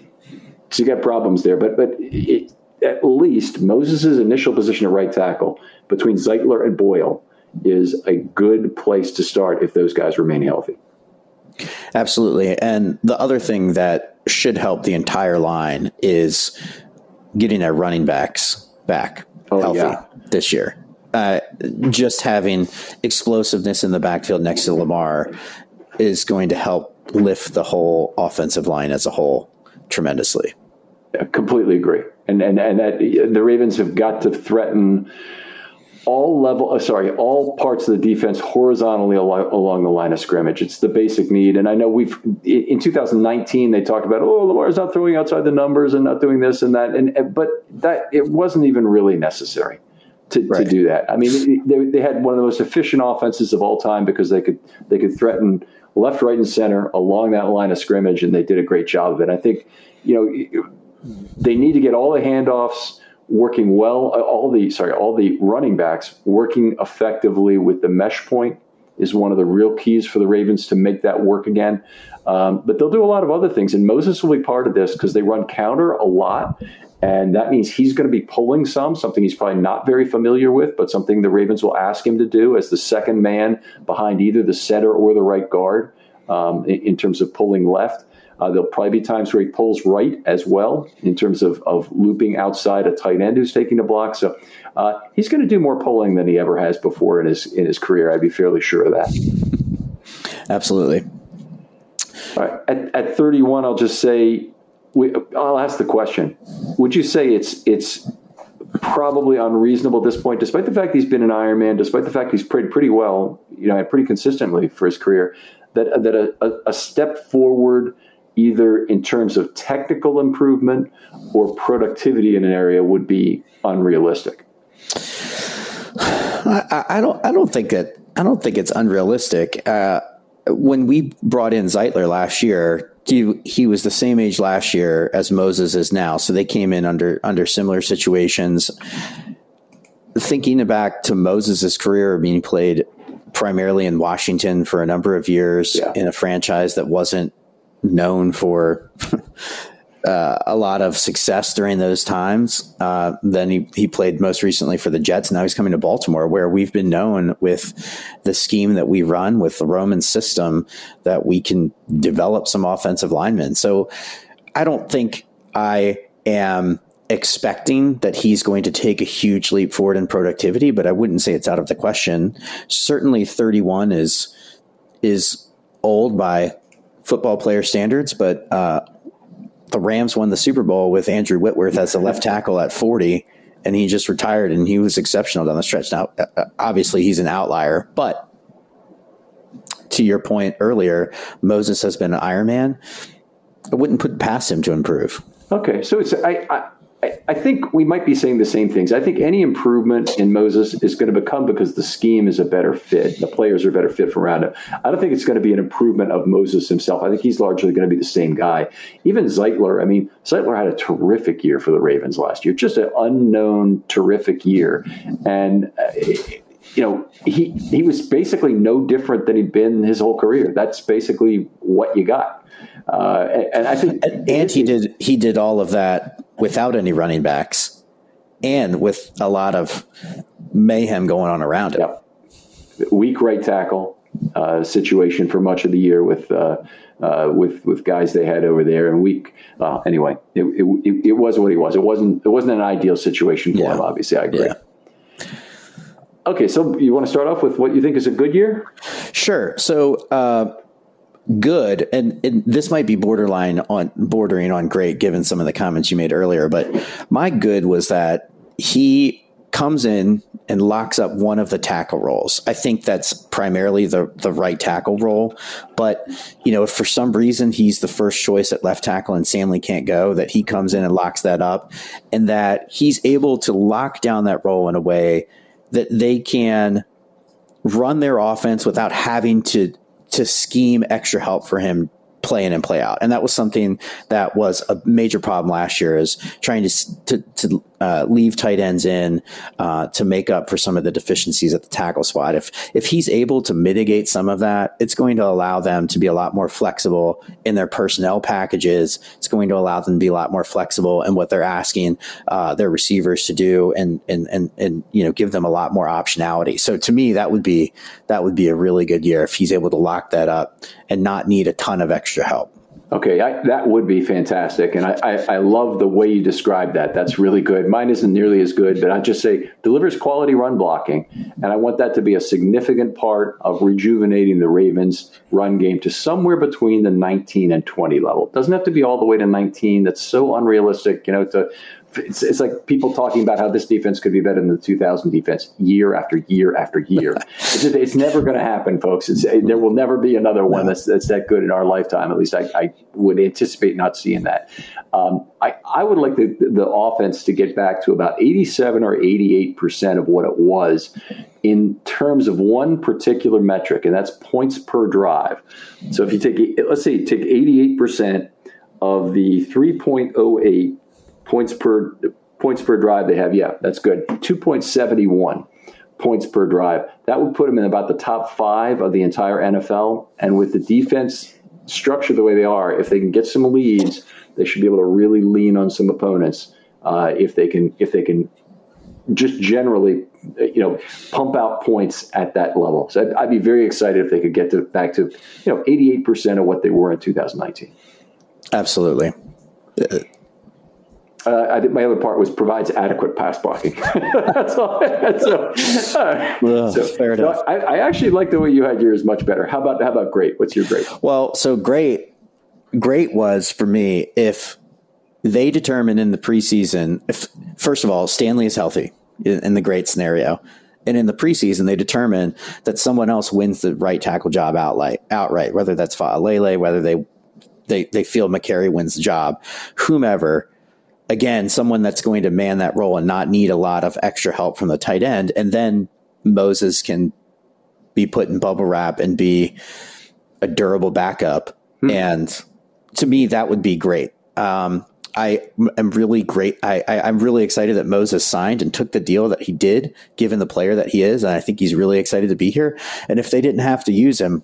so you got problems there, but but it, at least Moses's initial position at right tackle between Zeitler and Boyle is a good place to start if those guys remain healthy. Absolutely. And the other thing that should help the entire line is getting our running backs back oh, healthy yeah. this year. Uh, just having explosiveness in the backfield next to Lamar is going to help lift the whole offensive line as a whole tremendously. I completely agree. And and and that, the Ravens have got to threaten all level, uh, sorry, all parts of the defense horizontally along, along, the line of scrimmage. It's the basic need. And I know we've in 2019 they talked about oh Lamar's not throwing outside the numbers and not doing this and that, and but that it wasn't even really necessary. To, right. to do that, I mean, they, they had one of the most efficient offenses of all time because they could they could threaten left, right, and center along that line of scrimmage, and they did a great job of it. I think you know they need to get all the handoffs working well. Uh, all the sorry, all the running backs working effectively with the mesh point is one of the real keys for the Ravens to make that work again. Um, but they'll do a lot of other things, and Moses will be part of this because they run counter a lot. And that means he's going to be pulling some, something he's probably not very familiar with, but something the Ravens will ask him to do as the second man behind either the center or the right guard um, in, in terms of pulling left. Uh, there'll probably be times where he pulls right as well in terms of, of looping outside a tight end who's taking the block. So uh, he's going to do more pulling than he ever has before in his in his career. I'd be fairly sure of that. Absolutely. All right. At, at 31, I'll just say, we, I'll ask the question: Would you say it's it's probably unreasonable at this point, despite the fact he's been an Ironman, despite the fact he's played pretty well, you know, and pretty consistently for his career, that that a, a step forward either in terms of technical improvement or productivity in an area would be unrealistic? I, I don't. I don't think that. I don't think it's unrealistic. Uh, when we brought in Zeitler last year, he, he was the same age last year as Moses is now. So they came in under under similar situations. Thinking back to Moses's career, being played primarily in Washington for a number of years yeah. in a franchise that wasn't known for uh, a lot of success during those times. Uh, then he, he played most recently for the Jets. Now he's coming to Baltimore, where we've been known with the scheme that we run with the Roman system that we can develop some offensive linemen. So I don't think I am expecting that he's going to take a huge leap forward in productivity, but I wouldn't say it's out of the question. Certainly 31 is is old by football player standards, but uh, the Rams won the Super Bowl with Andrew Whitworth as the left tackle at 40, and he just retired, and he was exceptional down the stretch. Now, uh, uh, obviously, he's an outlier, but to your point earlier, Moses has been an Iron Man. I wouldn't put past him to improve. Okay, so it's I, I I, think we might be saying the same things. I think any improvement in Moses is going to become because the scheme is a better fit. The players are better fit for around him. I don't think it's going to be an improvement of Moses himself. I think he's largely going to be the same guy. Even Zeitler, I mean, Zeitler had a terrific year for the Ravens last year, just an unknown, terrific year. And, uh, you know, he, he was basically no different than he'd been his whole career. That's basically what you got. Uh, and, and, I think, and he did he did all of that without any running backs and with a lot of mayhem going on around it. Yep. Weak right tackle uh, situation for much of the year with uh, uh, with with guys they had over there, and weak. anyway, it, it, it, was what he was. It wasn't it wasn't an ideal situation for yeah. him. Obviously, I agree. Yeah. Okay, so you want to start off with what you think is a good year? Sure. So uh, good, and, and, this might be borderline on bordering on great, given some of the comments you made earlier. But my good was that he comes in and locks up one of the tackle roles. I think that's primarily the the right tackle role. But you know, if for some reason he's the first choice at left tackle and Stanley can't go, that he comes in and locks that up, and that he's able to lock down that role in a way that they can run their offense without having to to scheme extra help for him play in and play out. And that was something that was a major problem last year is trying to, to, to uh, leave tight ends in uh, to make up for some of the deficiencies at the tackle spot. If, if he's able to mitigate some of that, it's going to allow them to be a lot more flexible in their personnel packages. It's going to allow them to be a lot more flexible in what they're asking uh, their receivers to do and, and, and, and, you know, give them a lot more optionality. So to me, that would be, that would be a really good year if he's able to lock that up and not need a ton of extra help. Okay, I, that would be fantastic. And I, I, I, love the way you describe that. That's really good. Mine isn't nearly as good, but I just say delivers quality run blocking. And I want that to be a significant part of rejuvenating the Ravens run game to somewhere between the 19 and 20 level. It doesn't have to be all the way to 19. That's so unrealistic, you know, to it's, it's like people talking about how this defense could be better than the 2000 defense year after year after year. it's, just, it's never going to happen, folks. It's, there will never be another one that's, that's that good in our lifetime. At least I, I would anticipate not seeing that. Um, I, I would like the, the offense to get back to about 87 or 88% of what it was in terms of one particular metric, and that's points per drive. So if you take, let's say, take 88% of the 3.08 points per points per drive they have. Yeah, that's good. 2.71 points per drive. That would put them in about the top five of the entire NFL. And with the defense structured the way they are, if they can get some leads, they should be able to really lean on some opponents. Uh, if they can, if they can, just generally, you know, pump out points at that level. So I'd, I'd be very excited if they could get to back to, you know, 88% of what they were in 2019. Absolutely. Uh, I think my other part was provides adequate pass blocking. That's all. so, uh, Ugh, so, fair enough. I, I, actually like the way you had yours much better. How about how about great? What's your great? Well, so great, great was for me if they determine in the preseason if first of all Stanley is healthy in, in the great scenario. And in the preseason, they determine that someone else wins the right tackle job outright, outright, whether that's Faalele, whether they, they, they feel Mekari wins the job, whomever again, someone that's going to man that role and not need a lot of extra help from the tight end. And then Moses can be put in bubble wrap and be a durable backup. Hmm. And to me, that would be great. Um, I am really great. I, I, am really excited that Moses signed and took the deal that he did, given the player that he is. And I think he's really excited to be here. And if they didn't have to use him,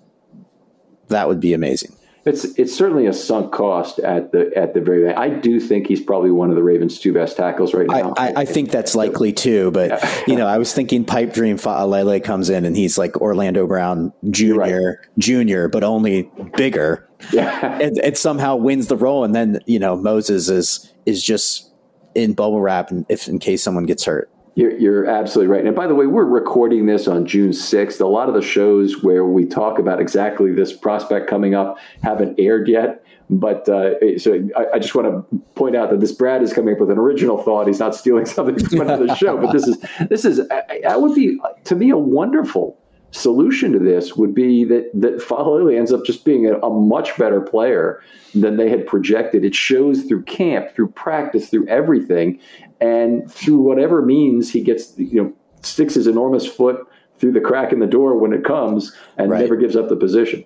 that would be amazing. It's it's certainly a sunk cost at the at the very. I do think he's probably one of the Ravens' two best tackles right now. I, I, I think that's likely too, but yeah. you know, I was thinking pipe dream Faalele comes in and he's like Orlando Brown Jr. Right. Jr. but only bigger. Yeah, and, and, somehow wins the role, and then you know Moses is is just in bubble wrap, and if in case someone gets hurt. You're, you're, absolutely right. And by the way, we're recording this on June 6th. A lot of the shows where we talk about exactly this prospect coming up haven't aired yet. But uh, so I, I, just want to point out that this Brad is coming up with an original thought. He's not stealing something from another show. But this is this is that would be to me a wonderful solution to this would be that that Faalele ends up just being a, a, much better player than they had projected. It shows through camp, through practice, through everything, and through whatever means he gets, you know, sticks his enormous foot through the crack in the door when it comes, and right. never gives up the position.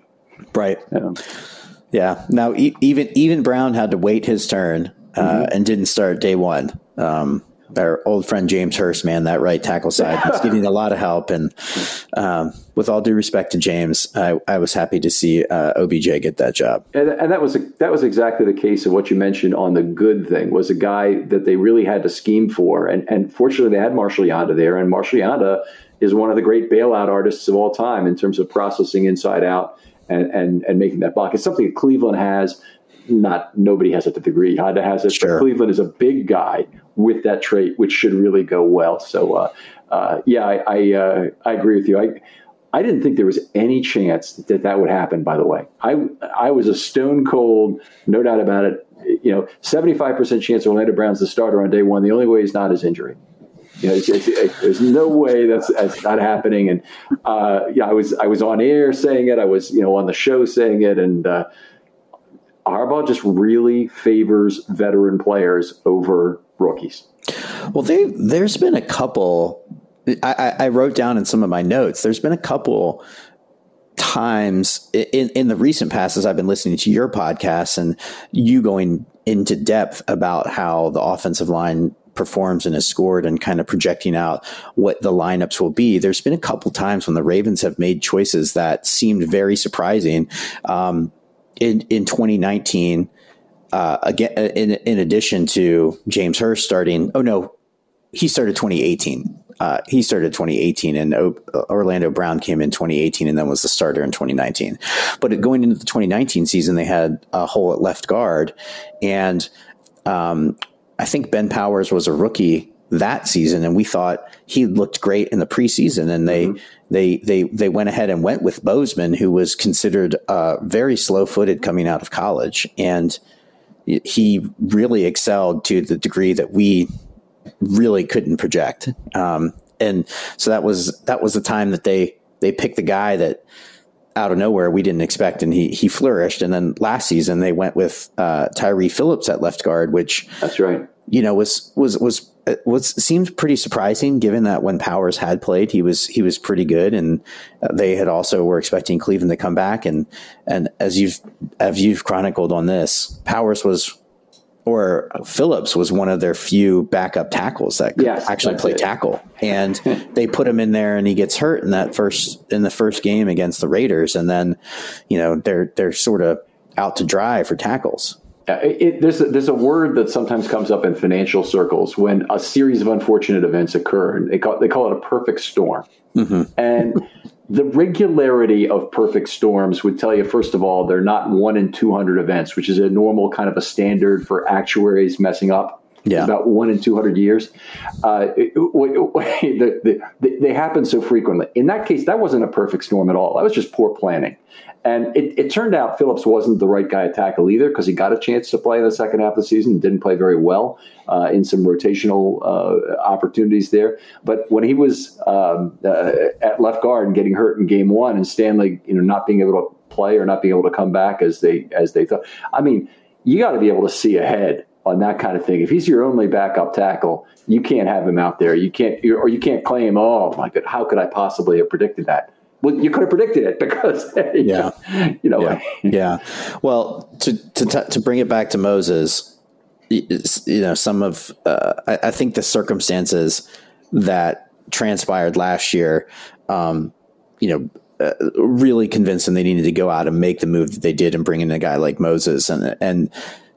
Right. Yeah. yeah. Now, e- even even Brown had to wait his turn uh, mm-hmm. and didn't start day one. Um, our old friend James Hurst, man, that right tackle side was getting a lot of help. And um, with all due respect to James, I, I was happy to see uh, OBJ get that job. And, and, that was a, that was exactly the case of what you mentioned on the good thing was a guy that they really had to scheme for. And and fortunately, they had Marshall Yanda there, and Marshall Yanda is one of the great bailout artists of all time in terms of processing inside out and and, and making that block. It's something that Cleveland has not nobody has it to the degree Yanda has it. Sure. Cleveland is a big guy with that trait, which should really go well. So, uh, uh, yeah, I I, uh, I, agree with you. I I didn't think there was any chance that that would happen. By the way, I I was a stone cold, no doubt about it. You know, seventy five percent chance Orlando Brown's the starter on day one. The only way is not his injury. You know, it's, it's, it, there's no way that's, that's not happening. And uh, yeah, I was I was on air saying it. I was you know on the show saying it, and uh, Harbaugh just really favors veteran players over rookies. Well, they there's been a couple. I, I wrote down in some of my notes. There's been a couple times in, in the recent past, as I've been listening to your podcast and you going into depth about how the offensive line performs and has scored and kind of projecting out what the lineups will be. There's been a couple times when the Ravens have made choices that seemed very surprising. Um, in in 2019, uh, again, in in addition to James Hurst starting, oh no, he started 2018. Uh, he started 2018 and o- Orlando Brown came in 2018 and then was the starter in 2019. But going into the 2019 season, they had a hole at left guard and um, I think Ben Powers was a rookie that season, and we thought he looked great in the preseason. And they mm-hmm. they they they went ahead and went with Bozeman, who was considered uh, very slow footed coming out of college, and he really excelled to the degree that we really couldn't project. Um, and so that was that was the time that they they picked the guy that out of nowhere we didn't expect, and he he flourished. And then last season they went with uh, Tyre Phillips at left guard, which that's right. You know was was was was seemed pretty surprising given that when Powers had played, he was he was pretty good, and uh, they had also were expecting Cleveland to come back. And and as you've as you've chronicled on this, Powers was or Phillips was one of their few backup tackles that could yes, actually play it. tackle. And they put him in there and he gets hurt in that first in the first game against the Raiders and then, you know, they're they're sort of out to dry for tackles. Uh, it, there's a, there's a word that sometimes comes up in financial circles when a series of unfortunate events occur. And they call they call it a perfect storm, mm-hmm. and the regularity of perfect storms would tell you, first of all, they're not one in 200 events, which is a normal kind of a standard for actuaries messing up. Yeah. about one in 200 years. Uh, it, it, the, the, they happen so frequently. In that case, that wasn't a perfect storm at all. That was just poor planning. And it, it, turned out Phillips wasn't the right guy to tackle either because he got a chance to play in the second half of the season and didn't play very well uh, in some rotational uh, opportunities there. But when he was um, uh, at left guard and getting hurt in game one and Stanley, you know, not being able to play or not being able to come back as they as they thought, I mean, you got to be able to see ahead on that kind of thing. If he's your only backup tackle, you can't have him out there. You can't, or you can't claim, "Oh my God, how could I possibly have predicted that?" well, you could have predicted it because yeah, you know, yeah. yeah. Well, to to to bring it back to Moses, you know, some of uh, I, I, think the circumstances that transpired last year, um, you know. Uh, really convinced them they needed to go out and make the move that they did and bring in a guy like Moses and and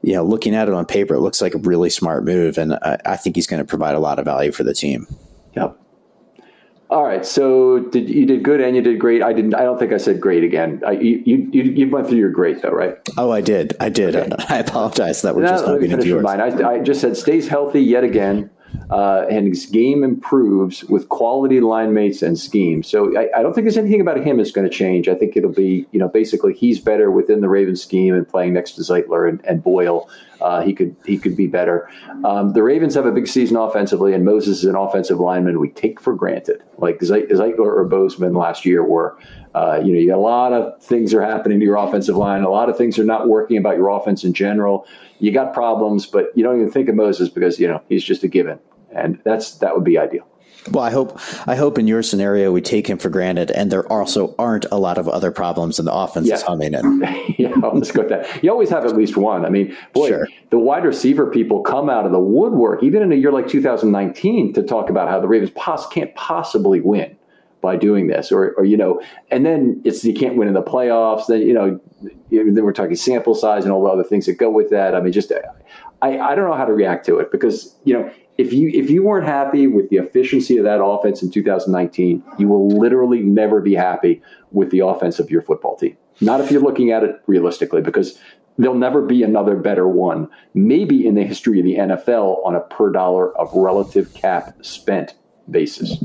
you know looking at it on paper it looks like a really smart move and I, I think he's going to provide a lot of value for the team. Yep. All right. So did you did good and you did great. I didn't. I don't think I said great again. I, you, you you went through your great though, right? Oh, I did. I did. Okay. I apologize that we're no, just talking into yours. Mine. I, I just said stays healthy yet again uh, and his game improves with quality line mates and scheme. So I, I don't think there's anything about him that's going to change. I think it'll be, you know, basically he's better within the Ravens scheme and playing next to Zeitler and, and Boyle. Uh, he could he could be better. Um, the Ravens have a big season offensively, and Moses is an offensive lineman we take for granted, like Zeitler or Bozeman last year were. Uh, you know, you got a lot of things are happening to your offensive line. A lot of things are not working about your offense in general. You got problems, but you don't even think of Moses because you know he's just a given and that's that would be ideal. Well, I hope I hope in your scenario we take him for granted, and there also aren't a lot of other problems, and the offense yeah. is humming in. yeah, let's go with that. You always have at least one. I mean, boy, sure. the wide receiver people come out of the woodwork, even in a year like 2019, to talk about how the Ravens pos- can't possibly win by doing this, or, or you know, and then it's you can't win in the playoffs. Then you know, then we're talking sample size and all the other things that go with that. I mean, just I, I don't know how to react to it because you know if you if you weren't happy with the efficiency of that offense in 2019, you will literally never be happy with the offense of your football team. Not if you're looking at it realistically, because there'll never be another better one, maybe in the history of the NFL on a per dollar of relative cap spent basis.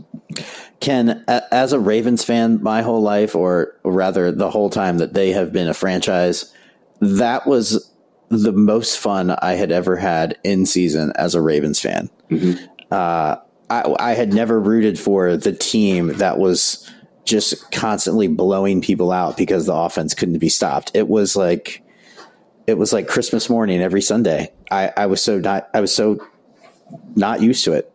Ken, as a Ravens fan, my whole life, or rather the whole time that they have been a franchise, that was the most fun I had ever had in season as a Ravens fan. Mm-hmm. Uh, I, I had never rooted for the team that was just constantly blowing people out because the offense couldn't be stopped. It was like it was like Christmas morning every Sunday. I, I was so not I was so not used to it.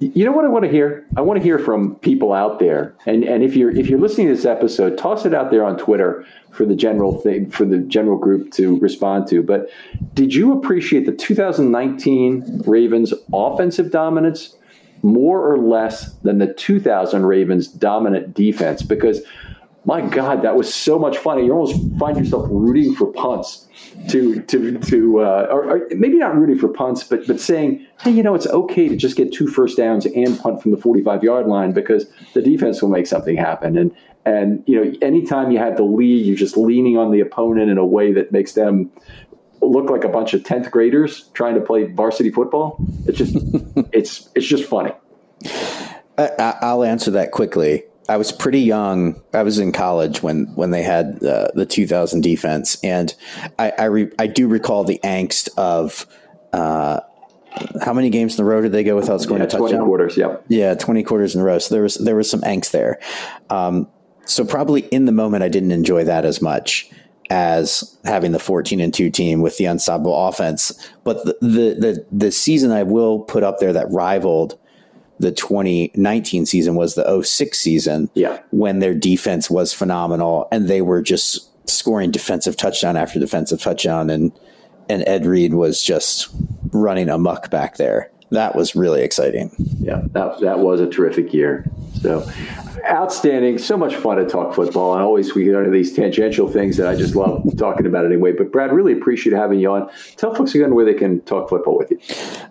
You know what I want to hear? I want to hear from people out there. And and if you're if you're listening to this episode, toss it out there on Twitter for the general thing for the general group to respond to. But did you appreciate the 2019 Ravens offensive dominance more or less than the 2000 Ravens dominant defense? Because my God, that was so much fun. You almost find yourself rooting for punts to to to uh, or, or, maybe not rooting for punts, but but saying, hey, you know, it's okay to just get two first downs and punt from the 45 yard line because the defense will make something happen. And and you know, anytime you have the lead, you're just leaning on the opponent in a way that makes them look like a bunch of 10th graders trying to play varsity football. It's just it's it's just funny. I'll answer that quickly. I was pretty young. I was in college when when they had uh, the 2000 defense, and I I, re, I, do recall the angst of. Uh, how many games in a row did they go without scoring yeah, a touchdown? Twenty quarters, yeah, yeah, twenty quarters in a row. So there was there was some angst there. Um, so probably in the moment, I didn't enjoy that as much as having the 14 and 2 team with the unstoppable offense. But the, the, the, the season I will put up there that rivaled the 2019 season was the 06 season yeah. when their defense was phenomenal and they were just scoring defensive touchdown after defensive touchdown and and Ed Reed was just running amuck back there. That was really exciting. Yeah, that, that was a terrific year. So outstanding. So much fun to talk football. And always we get into these tangential things that I just love talking about anyway. But Brad, really appreciate having you on. Tell folks again where they can talk football with you.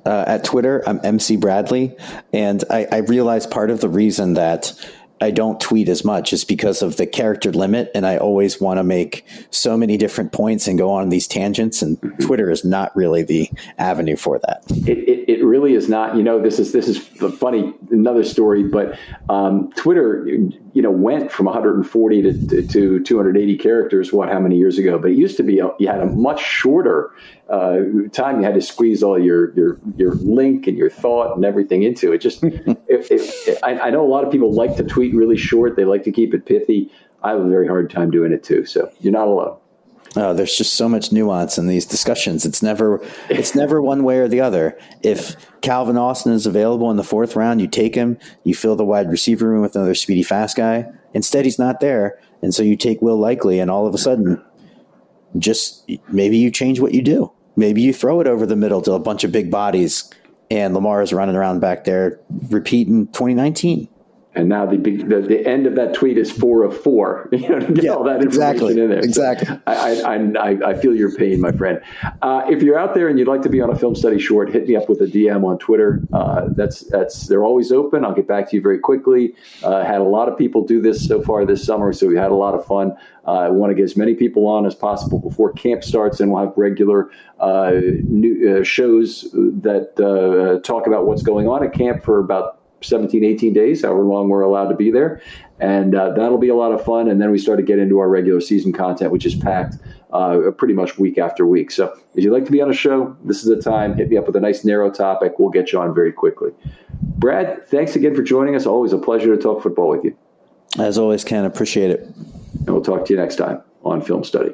Uh, at Twitter, I'm MC Bradley. And I, I realize part of the reason that I don't tweet as much is because of the character limit, and I always want to make so many different points and go on these tangents. And mm-hmm. Twitter is not really the avenue for that. It, it, it, really is not. You know, this is this is funny. Another story, but um, Twitter, you know, went from 140 to, to, to 280 characters. What? How many years ago? But it used to be you had a much shorter uh, time you had to squeeze all your your your link and your thought and everything into it. Just it, it, I, I, know a lot of people like to tweet really short. They like to keep it pithy. I have a very hard time doing it too. So you're not alone. Oh, there's just so much nuance in these discussions. It's never it's never one way or the other. If Calvin Austin is available in the fourth round, you take him. You fill the wide receiver room with another speedy fast guy. Instead, he's not there, and so you take Will Likely, and all of a sudden, just maybe you change what you do. Maybe you throw it over the middle to a bunch of big bodies, and Lamar is running around back there repeating 2019. And now the, the, the end of that tweet is four of four. You know, to get yeah, all that information exactly, in there. Exactly. So I, I, I, feel your pain, my friend. Uh, if you're out there and you'd like to be on a film study short, hit me up with a DM on Twitter. Uh, that's that's they're always open. I'll get back to you very quickly. Uh, had a lot of people do this so far this summer, so we had a lot of fun. Uh, I want to get as many people on as possible before camp starts, and we'll have regular uh, new uh, shows that talk about what's going on at camp for about 17, 18 days, however long we're allowed to be there. And uh, that'll be a lot of fun. And then we start to get into our regular season content, which is packed uh, pretty much week after week. So if you'd like to be on a show, this is the time. Hit me up with a nice narrow topic. We'll get you on very quickly. Brad, thanks again for joining us. Always a pleasure to talk football with you. As always, Ken, appreciate it. And we'll talk to you next time on Film Study.